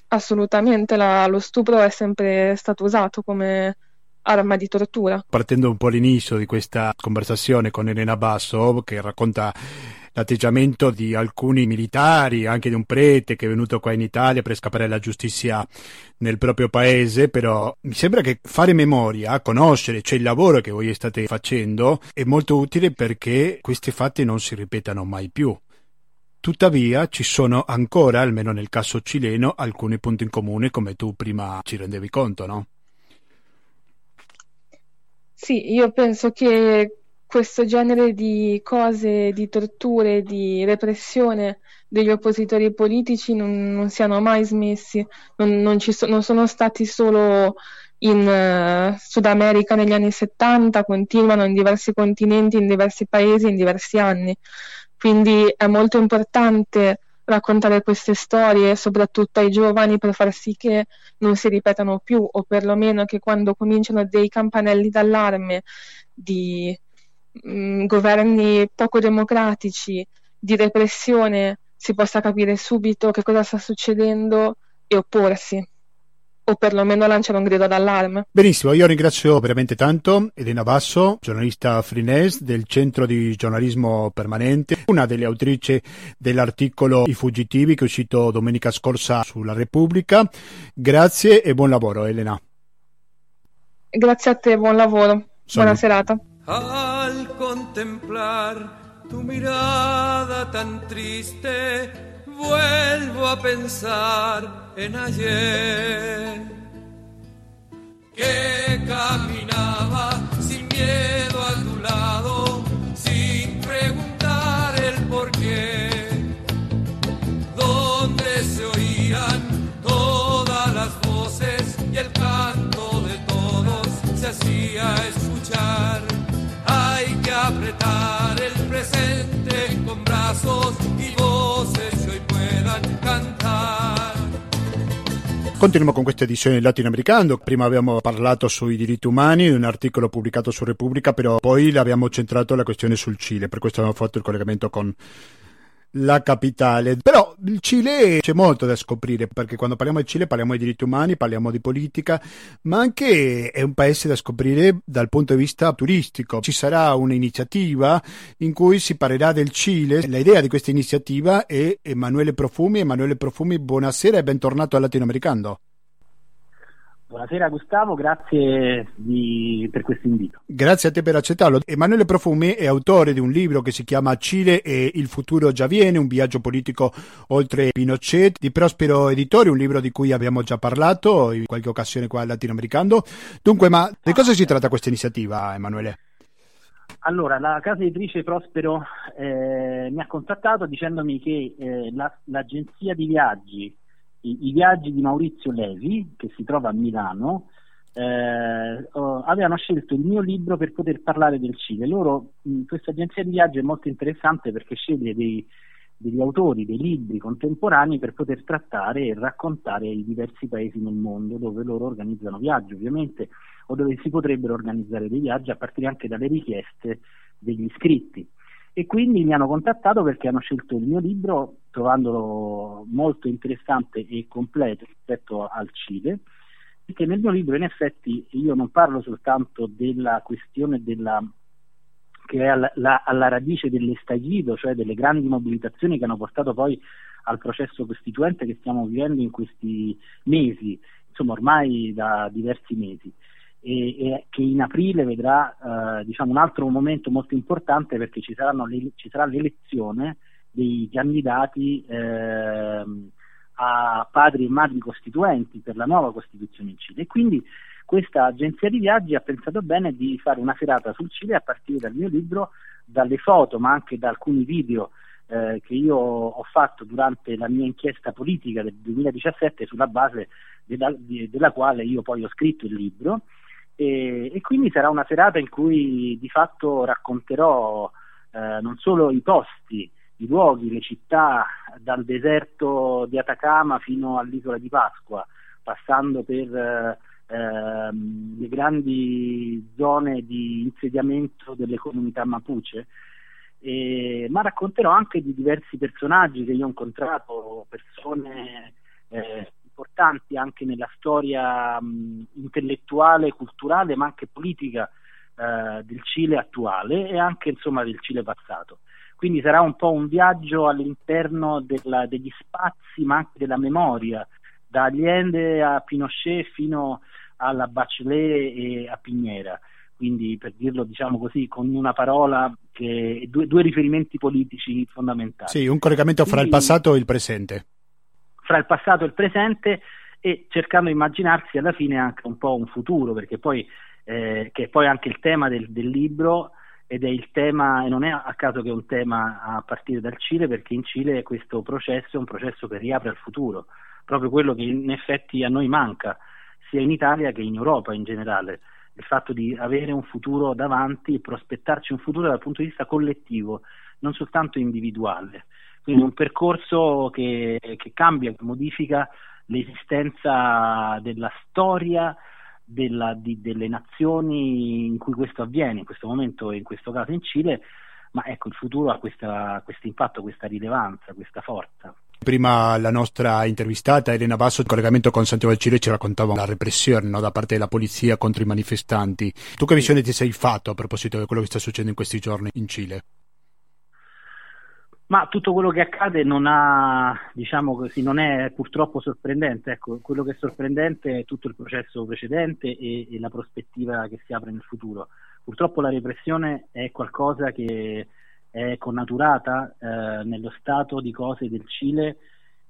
Assolutamente, la, lo stupro è sempre stato usato come arma di tortura. Partendo un po' all'inizio di questa conversazione con Elena Basso, che racconta l'atteggiamento di alcuni militari, anche di un prete che è venuto qua in Italia per scappare alla giustizia nel proprio paese, però mi sembra che fare memoria, conoscere, cioè il lavoro che voi state facendo, è molto utile perché questi fatti non si ripetano mai più. Tuttavia ci sono ancora, almeno nel caso cileno, alcuni punti in comune come tu prima ci rendevi conto, no? Sì, io penso che questo genere di cose, di torture, di repressione degli oppositori politici non, non siano mai smessi, non, non, so, non, sono stati solo in uh, Sud America negli anni 70, continuano in diversi continenti, in diversi paesi, in diversi anni. Quindi è molto importante raccontare queste storie, soprattutto ai giovani, per far sì che non si ripetano più, o perlomeno che quando cominciano dei campanelli d'allarme di mh, mm, governi poco democratici, di repressione, si possa capire subito che cosa sta succedendo e opporsi o perlomeno lanciare un grido d'allarme. Benissimo, io ringrazio veramente tanto Elena Basso, giornalista frines del Centro di Giornalismo Permanente, una delle autrici dell'articolo I fuggitivi che è uscito domenica scorsa sulla Repubblica. Grazie e buon lavoro Elena. Grazie a te, buon lavoro. Sono... Buona serata. Al contemplar tu mirada tan triste vuelvo a pensar en ayer que caminaba sin miedo a tu lado, sin preguntar el por qué, donde se oían todas las voces y el canto de todos se hacía escuchar atar el presente con brazos y voces que hoy puedan cantar. Continuiamo con questa edizione latinoamericana. Prima abbiamo parlato sui diritti umani, un articolo pubblicato su Repubblica, però poi l'abbiamo centrato la questione sul Cile, per questo abbiamo fatto il collegamento con la capitale. Però il Cile c'è molto da scoprire perché quando parliamo del Cile parliamo di diritti umani, parliamo di politica, ma anche è un paese da scoprire dal punto di vista turistico. Ci sarà un'iniziativa in cui si parlerà del Cile. L'idea di questa iniziativa è Emanuele Profumi. Emanuele Profumi, buonasera e bentornato al Latinoamericano. Buonasera Gustavo, grazie di, per questo invito. Grazie a te per accettarlo. Emanuele Profumi è autore di un libro che si chiama Cile e il futuro già viene, un viaggio politico oltre Pinochet, di Prospero Editore, un libro di cui abbiamo già parlato in qualche occasione qua al latinoamericano. Dunque, ma di cosa si tratta questa iniziativa, Emanuele? Allora, la casa editrice Prospero eh, mi ha contattato dicendomi che eh, la, l'agenzia di viaggi i, i, viaggi di Maurizio Levi, che si trova a Milano, eh, avevano scelto il mio libro per poter parlare del Cile. Loro, questa agenzia di viaggio è molto interessante perché sceglie dei, degli autori, dei libri contemporanei per poter trattare e raccontare i diversi paesi nel mondo dove loro organizzano viaggi, ovviamente, o dove si potrebbero organizzare dei viaggi a partire anche dalle richieste degli iscritti e quindi mi hanno contattato perché hanno scelto il mio libro trovandolo molto interessante e completo rispetto al Cile perché nel mio libro in effetti io non parlo soltanto della questione della, che è alla, la, alla radice dell'estaglito, cioè delle grandi mobilitazioni che hanno portato poi al processo costituente che stiamo vivendo in questi mesi, insomma ormai da diversi mesi e, e che in aprile vedrà eh, diciamo un altro momento molto importante perché ci, le, ci sarà l'elezione dei candidati eh, a padri e madri costituenti per la nuova Costituzione in Cile. E quindi questa agenzia di viaggi ha pensato bene di fare una serata sul Cile a partire dal mio libro, dalle foto ma anche da alcuni video eh, che io ho fatto durante la mia inchiesta politica del 2017 sulla base della, della quale io poi ho scritto il libro e, e, quindi sarà una serata in cui di fatto racconterò eh, non solo i posti, i luoghi, le città dal deserto di Atacama fino all'isola di Pasqua, passando per eh, ehm, le grandi zone di insediamento delle comunità mapuche, e, ma racconterò anche di diversi personaggi che io ho incontrato, persone eh, importanti anche nella storia mh, intellettuale, culturale, ma anche politica eh, del Cile attuale e anche insomma del Cile passato. Quindi sarà un po' un viaggio all'interno della, degli spazi, ma anche della memoria, da Allende a Pinochet fino alla Bachelet e a Pignera. Quindi per dirlo diciamo così con una parola che due, due riferimenti politici fondamentali. Sì, un collegamento fra Quindi, il passato e il presente fra il passato e il presente e cercando di immaginarsi alla fine anche un po' un futuro, perché poi, eh, che è poi anche il tema del, del libro ed è il tema, e non è a caso che è un tema a partire dal Cile, perché in Cile questo processo è un processo che riapre al futuro, proprio quello che in effetti a noi manca, sia in Italia che in Europa in generale, il fatto di avere un futuro davanti e prospettarci un futuro dal punto di vista collettivo, non soltanto individuale. Quindi un percorso che, che cambia, che modifica l'esistenza della storia della, di, delle nazioni in cui questo avviene, in questo momento e in questo caso in Cile, ma ecco il futuro ha questo impatto, questa rilevanza, questa forza. Prima la nostra intervistata Elena Basso, in collegamento con Santiago del Cile, ci raccontava la repressione no, da parte della polizia contro i manifestanti. Tu che visione ti sei fatto a proposito di quello che sta succedendo in questi giorni in Cile? Ma tutto quello che accade non, ha, diciamo così, non è purtroppo sorprendente. Ecco, quello che è sorprendente è tutto il processo precedente e, e, la prospettiva che si apre nel futuro. Purtroppo la repressione è qualcosa che è connaturata eh, nello stato di cose del Cile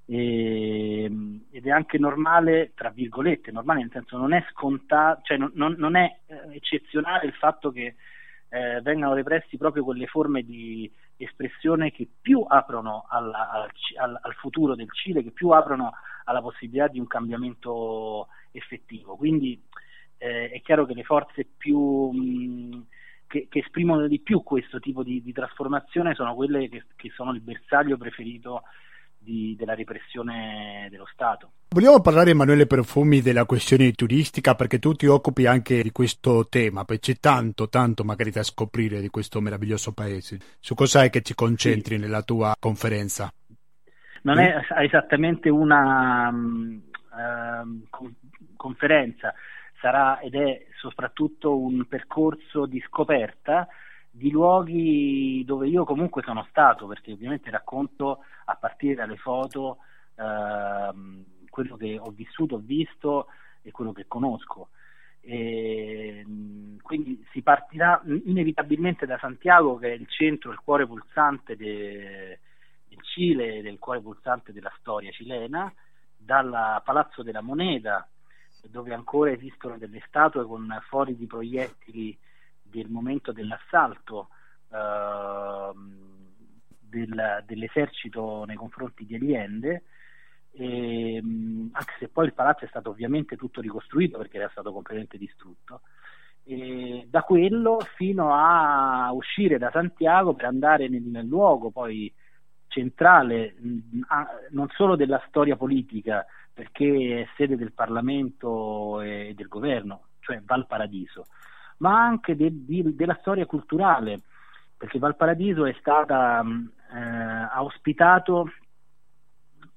e, ed è anche normale, tra virgolette, normale nel senso non è scontato, cioè non, non, non è eh, eccezionale il fatto che eh, vengano repressi proprio quelle forme di espressione che più aprono alla, al, al, futuro del Cile, che più aprono alla possibilità di un cambiamento effettivo. Quindi eh, è chiaro che le forze più, mh, che, che, esprimono di più questo tipo di, di trasformazione sono quelle che, che, sono il bersaglio preferito di, della repressione dello Stato. Vogliamo parlare, Emanuele Profumi, della questione turistica perché tu ti occupi anche di questo tema, perché c'è tanto, tanto magari da scoprire di questo meraviglioso paese. Su cosa è che ti concentri sì. nella tua conferenza? Non è esattamente una um, uh, conferenza, sarà ed è soprattutto un percorso di scoperta di luoghi dove io comunque sono stato, perché ovviamente racconto a partire dalle foto uh, quello che ho vissuto, ho visto e quello che conosco. E, quindi si partirà inevitabilmente da Santiago, che è il centro, il cuore pulsante de, del Cile, del cuore pulsante della storia cilena, dal Palazzo della Moneda, dove ancora esistono delle statue con fori di proiettili del momento dell'assalto eh, del, dell'esercito nei confronti di Allende, e, anche se poi il palazzo è stato ovviamente tutto ricostruito perché era stato completamente distrutto. E da quello fino a uscire da Santiago per andare nel, nel luogo poi centrale non solo della storia politica perché è sede del Parlamento e del governo, cioè Valparadiso, ma anche de, de, della storia culturale, perché Valparadiso è stata, eh, ha ospitato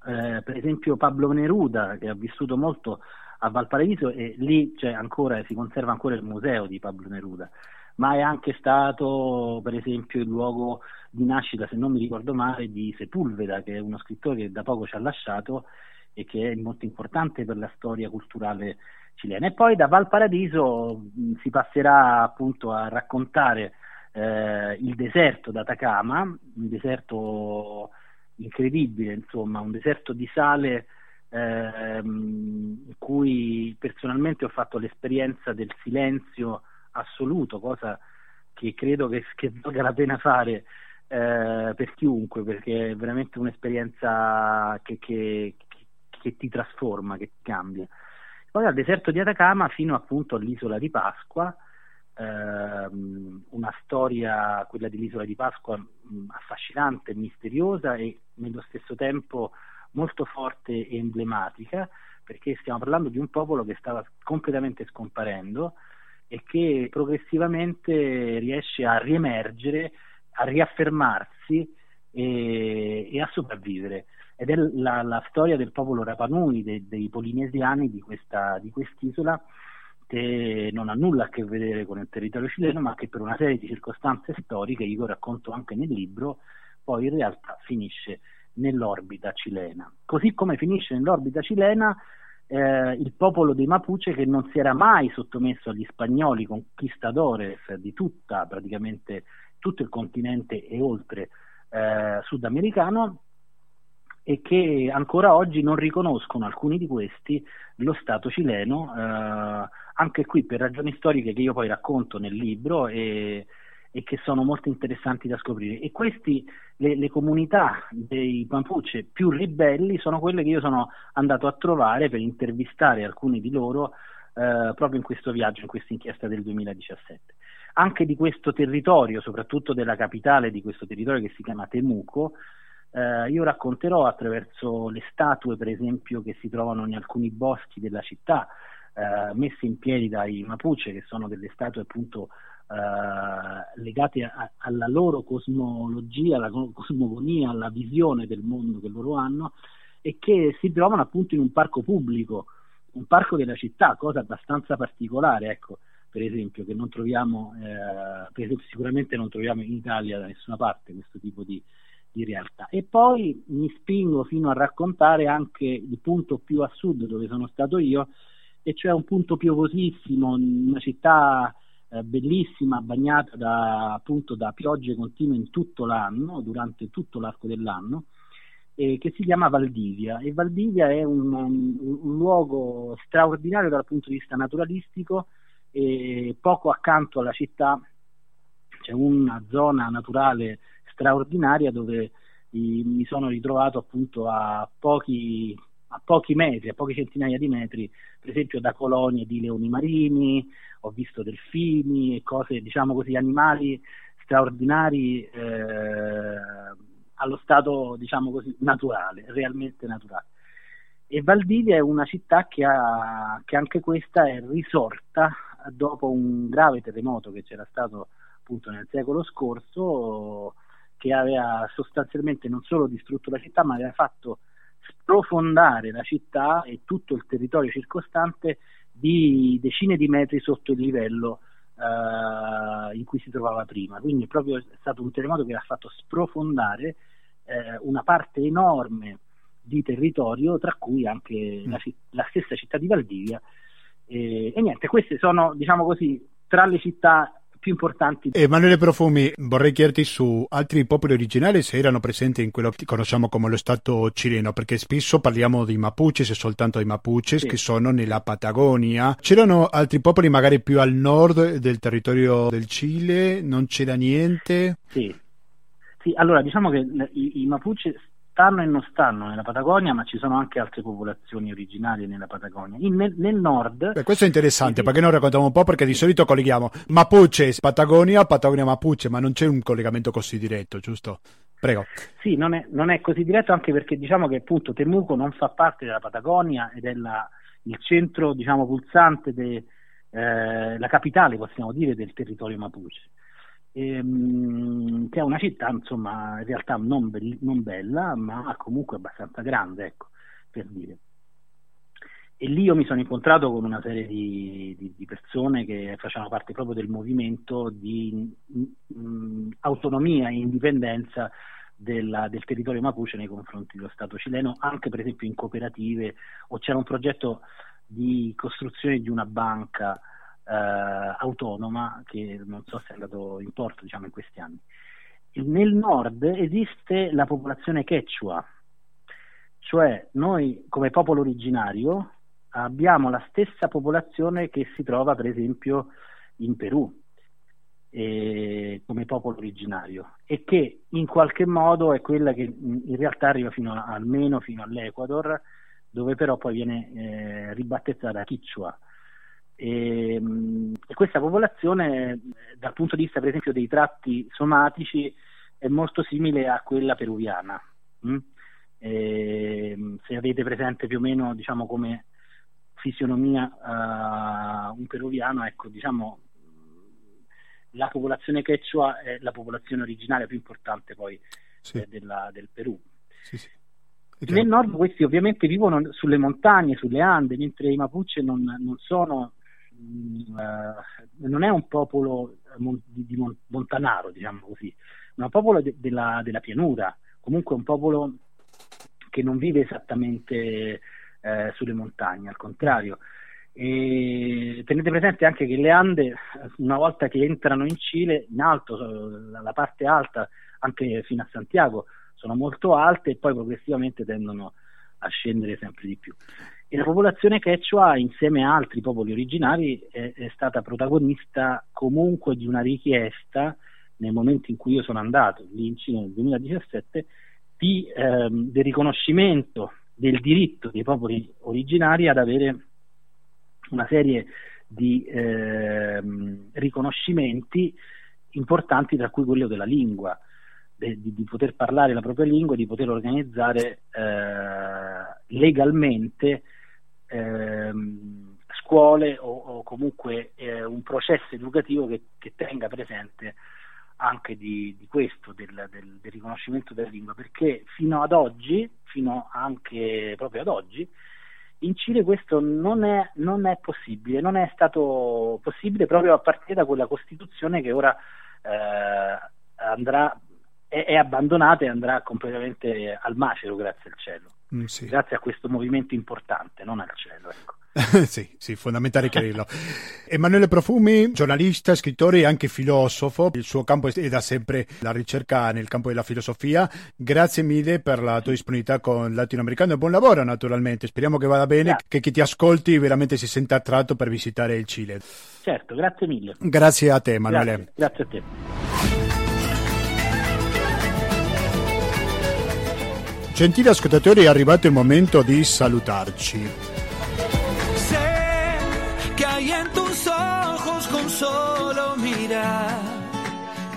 eh, per esempio Pablo Neruda che ha vissuto molto a Valparaiso e lì ancora, si conserva ancora il museo di Pablo Neruda, ma è anche stato per esempio il luogo di nascita, se non mi ricordo male, di Sepulveda, che è uno scrittore che da poco ci ha lasciato e che è molto importante per la storia culturale cilena. E poi da Valparadiso mh, si passerà appunto a raccontare eh, il deserto d'Atacama, un deserto incredibile, insomma, un deserto di sale ehm, in cui personalmente ho fatto l'esperienza del silenzio assoluto, cosa che credo che, che valga la pena fare eh, per chiunque, perché è veramente un'esperienza che, che, che ti trasforma, che ti cambia. Poi dal deserto di Atacama fino appunto all'isola di Pasqua, ehm, una storia, quella dell'isola di Pasqua, mh, affascinante, misteriosa e nello stesso tempo molto forte e emblematica, perché stiamo parlando di un popolo che stava completamente scomparendo e che progressivamente riesce a riemergere, a riaffermarsi e, e a sopravvivere. Ed è la, la, storia del popolo Rapanui, de, dei polinesiani di, questa, di quest'isola, che non ha nulla a che vedere con il territorio cileno, ma che per una serie di circostanze storiche, io racconto anche nel libro, poi in realtà finisce nell'orbita cilena. Così come finisce nell'orbita cilena eh, il popolo dei Mapuche che non si era mai sottomesso agli spagnoli conquistadores di tutta, praticamente tutto il continente e oltre eh, sudamericano e che ancora oggi non riconoscono alcuni di questi lo Stato cileno, eh, anche qui per ragioni storiche che io poi racconto nel libro e, e che sono molto interessanti da scoprire. E questi, le, le, comunità dei Mapuche più ribelli sono quelle che io sono andato a trovare per intervistare alcuni di loro eh, proprio in questo viaggio, in questa inchiesta del 2017. Anche di questo territorio, soprattutto della capitale di questo territorio che si chiama Temuco, eh, io racconterò attraverso le statue, per esempio, che si trovano in alcuni boschi della città, eh, messe in piedi dai Mapuche, che sono delle statue appunto eh, legate a, alla loro cosmologia, alla cosmogonia, alla visione del mondo che loro hanno e che si trovano appunto in un parco pubblico, un parco della città, cosa abbastanza particolare, ecco, per esempio, che non troviamo, eh, esempio, sicuramente non troviamo in Italia da nessuna parte questo tipo di, di realtà. E poi mi spingo fino a raccontare anche il punto più a sud dove sono stato io, e cioè un punto piovosissimo, una città eh, bellissima, bagnata da, appunto da piogge continue in tutto l'anno, durante tutto l'arco dell'anno, eh, che si chiama Valdivia. E Valdivia è un, un, un luogo straordinario dal punto di vista naturalistico, e poco accanto alla città c'è una zona naturale straordinaria dove mi sono ritrovato appunto a pochi, a pochi metri, a poche centinaia di metri, per esempio da colonie di leoni marini, ho visto delfini e cose, diciamo così, animali straordinari eh, allo stato, diciamo così, naturale, realmente naturale. E Valdivia è una città che, ha, che anche questa è risorta dopo un grave terremoto che c'era stato appunto nel secolo scorso, che aveva sostanzialmente non solo distrutto la città, ma aveva fatto sprofondare la città e tutto il territorio circostante di decine di metri sotto il livello eh, in cui si trovava prima. Quindi è proprio stato un terremoto che ha fatto sprofondare eh, una parte enorme di territorio, tra cui anche mm. la, la, stessa città di Valdivia. E, e niente, queste sono, diciamo così, tra le città più importanti. Emanuele Profumi, vorrei chiederti su altri popoli originali se erano presenti in quello che conosciamo come lo Stato cileno, perché spesso parliamo di Mapuches e soltanto di Mapuches sì. che sono nella Patagonia. C'erano altri popoli magari più al nord del territorio del Cile? Non c'era niente? Sì. Sì, allora diciamo che i, i Mapuche stanno e non stanno nella Patagonia, ma ci sono anche altre popolazioni originarie nella Patagonia. In, nel, nel, nord. Beh, questo è interessante, perché noi raccontiamo un po' perché di solito colleghiamo Mapuche, Patagonia, Patagonia, Mapuche, ma non c'è un collegamento così diretto, giusto? Prego. Sì, non è, non è così diretto anche perché diciamo che appunto Temuco non fa parte della Patagonia ed è la, il centro, diciamo, pulsante, de, eh, la capitale, possiamo dire, del territorio Mapuche ehm, che è una città insomma in realtà non, be- non, bella ma comunque abbastanza grande ecco per dire. E lì io mi sono incontrato con una serie di, di, di persone che facevano parte proprio del movimento di mh, mh, autonomia e indipendenza della, del territorio Mapuche nei confronti dello Stato cileno, anche per esempio in cooperative o c'era un progetto di costruzione di una banca eh, autonoma che non so se è andato in porto diciamo, in questi anni. Nel nord esiste la popolazione quechua, cioè noi come popolo originario abbiamo la stessa popolazione che si trova per esempio in Perù eh, come popolo originario e che in qualche modo è quella che in realtà arriva fino a, almeno fino all'Ecuador dove però poi viene eh, ribattezzata Quichua e, ehm, e, questa popolazione dal punto di vista per esempio dei tratti somatici è molto simile a quella peruviana mm? e, ehm, se avete presente più o meno diciamo come fisionomia uh, un peruviano ecco diciamo la popolazione quechua è la popolazione originale più importante poi sì. eh, della, del Perù sì, sì. Nel nord questi ovviamente vivono sulle montagne, sulle Ande, mentre i Mapuche non, non sono uh, non è un popolo di, di montanaro, diciamo così, ma un popolo de, della, della, pianura, comunque un popolo che non vive esattamente eh, sulle montagne, al contrario. E tenete presente anche che le Ande, una volta che entrano in Cile, in alto, la parte alta, anche fino a Santiago, sono molto alte e poi progressivamente tendono a scendere sempre di più. E la popolazione quechua, insieme a altri popoli originari, è, è, stata protagonista comunque di una richiesta nel momento in cui io sono andato lì in Cina nel 2017 di, ehm, del riconoscimento del diritto dei popoli originari ad avere una serie di ehm, riconoscimenti importanti, tra cui quello della lingua, de, di, di, poter parlare la propria lingua, di poter organizzare eh, legalmente ehm, scuole o, o comunque eh, un processo educativo che, che, tenga presente anche di, di questo, del, del, del, riconoscimento della lingua, perché fino ad oggi, fino anche proprio ad oggi, in Cile questo non è, non è possibile, non è stato possibile proprio a partire da quella Costituzione che ora eh, andrà, è, è abbandonata e andrà completamente al macero, grazie al cielo. Mm, sì. grazie a questo movimento importante, non al cielo. Ecco. *laughs* sì, sì, fondamentale chiarirlo. Emanuele Profumi, giornalista, scrittore e anche filosofo, il suo campo è da sempre la ricerca nel campo della filosofia. Grazie mille per la tua disponibilità con Latinoamericano e buon lavoro naturalmente. Speriamo che vada bene, grazie. che chi ti ascolti veramente si senta attratto per visitare il Cile. Certo, grazie mille. Grazie a te Emanuele. Grazie, grazie a te. Gentili ascoltatori, è arrivato il momento di salutarci.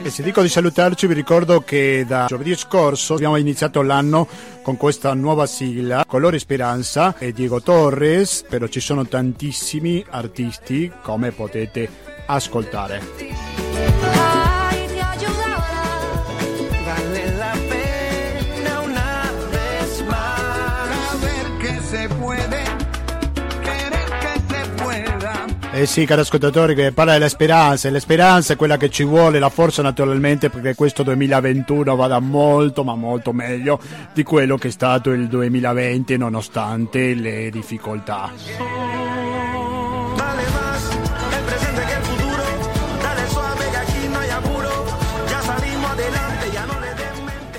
E se dico di salutarci vi ricordo che da giovedì scorso abbiamo iniziato l'anno con questa nuova sigla, Colore Speranza e Diego Torres, però ci sono tantissimi artisti come potete ascoltare. Eh sì, caro ascoltatore, che parla della speranza, e la speranza è quella che ci vuole, la forza naturalmente perché questo 2021 vada molto ma molto meglio di quello che è stato il 2020 nonostante le difficoltà.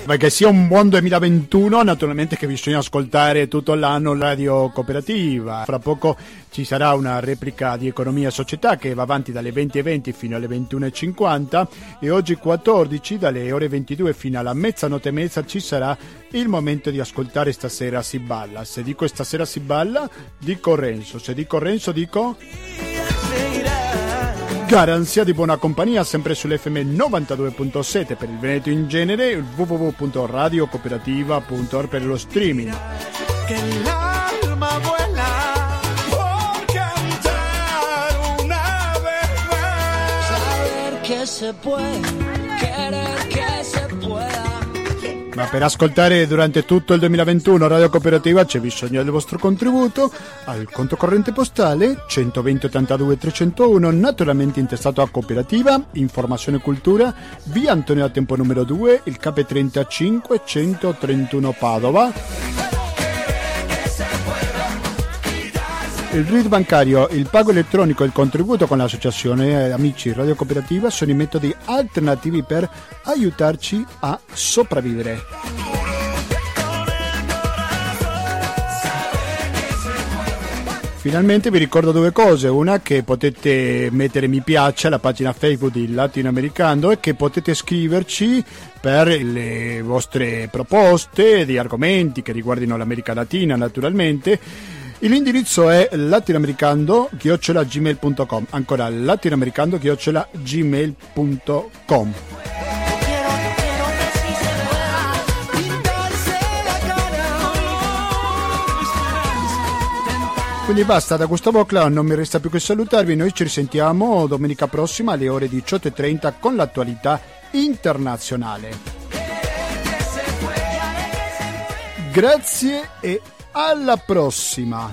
Perché sia un buon 2021, naturalmente che bisogna ascoltare tutto l'anno Radio Cooperativa. Fra poco ci sarà una replica di Economia e Società che va avanti dalle 20.20 fino alle 21.50 e oggi 14 dalle ore 22 fino alla mezzanotte e mezza ci sarà il momento di ascoltare Stasera si balla. Se dico Stasera si balla, dico Renzo. Se dico Renzo, dico... Garanzia di buona compagnia sempre sull'FM 92.7 per il Veneto in genere, www.radiocooperativa.org per lo streaming. Vuela se puede, querer que se pueda. Ma per ascoltare durante tutto il 2021 Radio Cooperativa c'è bisogno del vostro contributo al conto corrente postale 120 82 301, naturalmente intestato a Cooperativa, Informazione e Cultura, via Antonio da Tempo numero 2, il KP35 131 Padova. Il RID bancario, il pago elettronico e il contributo con l'associazione Amici Radio Cooperativa sono i metodi alternativi per aiutarci a sopravvivere. Finalmente vi ricordo due cose, una che potete mettere mi piace alla pagina Facebook di Latinoamericano e che potete scriverci per le vostre proposte di argomenti che riguardino l'America Latina naturalmente. L'indirizzo è latinoamericando-gmail.com ancora latinoamericando-gmail.com. Quindi basta, da Gustavo Clown non mi resta più che salutarvi, noi ci risentiamo domenica prossima alle ore 18.30 con l'attualità internazionale. Grazie e alla prossima!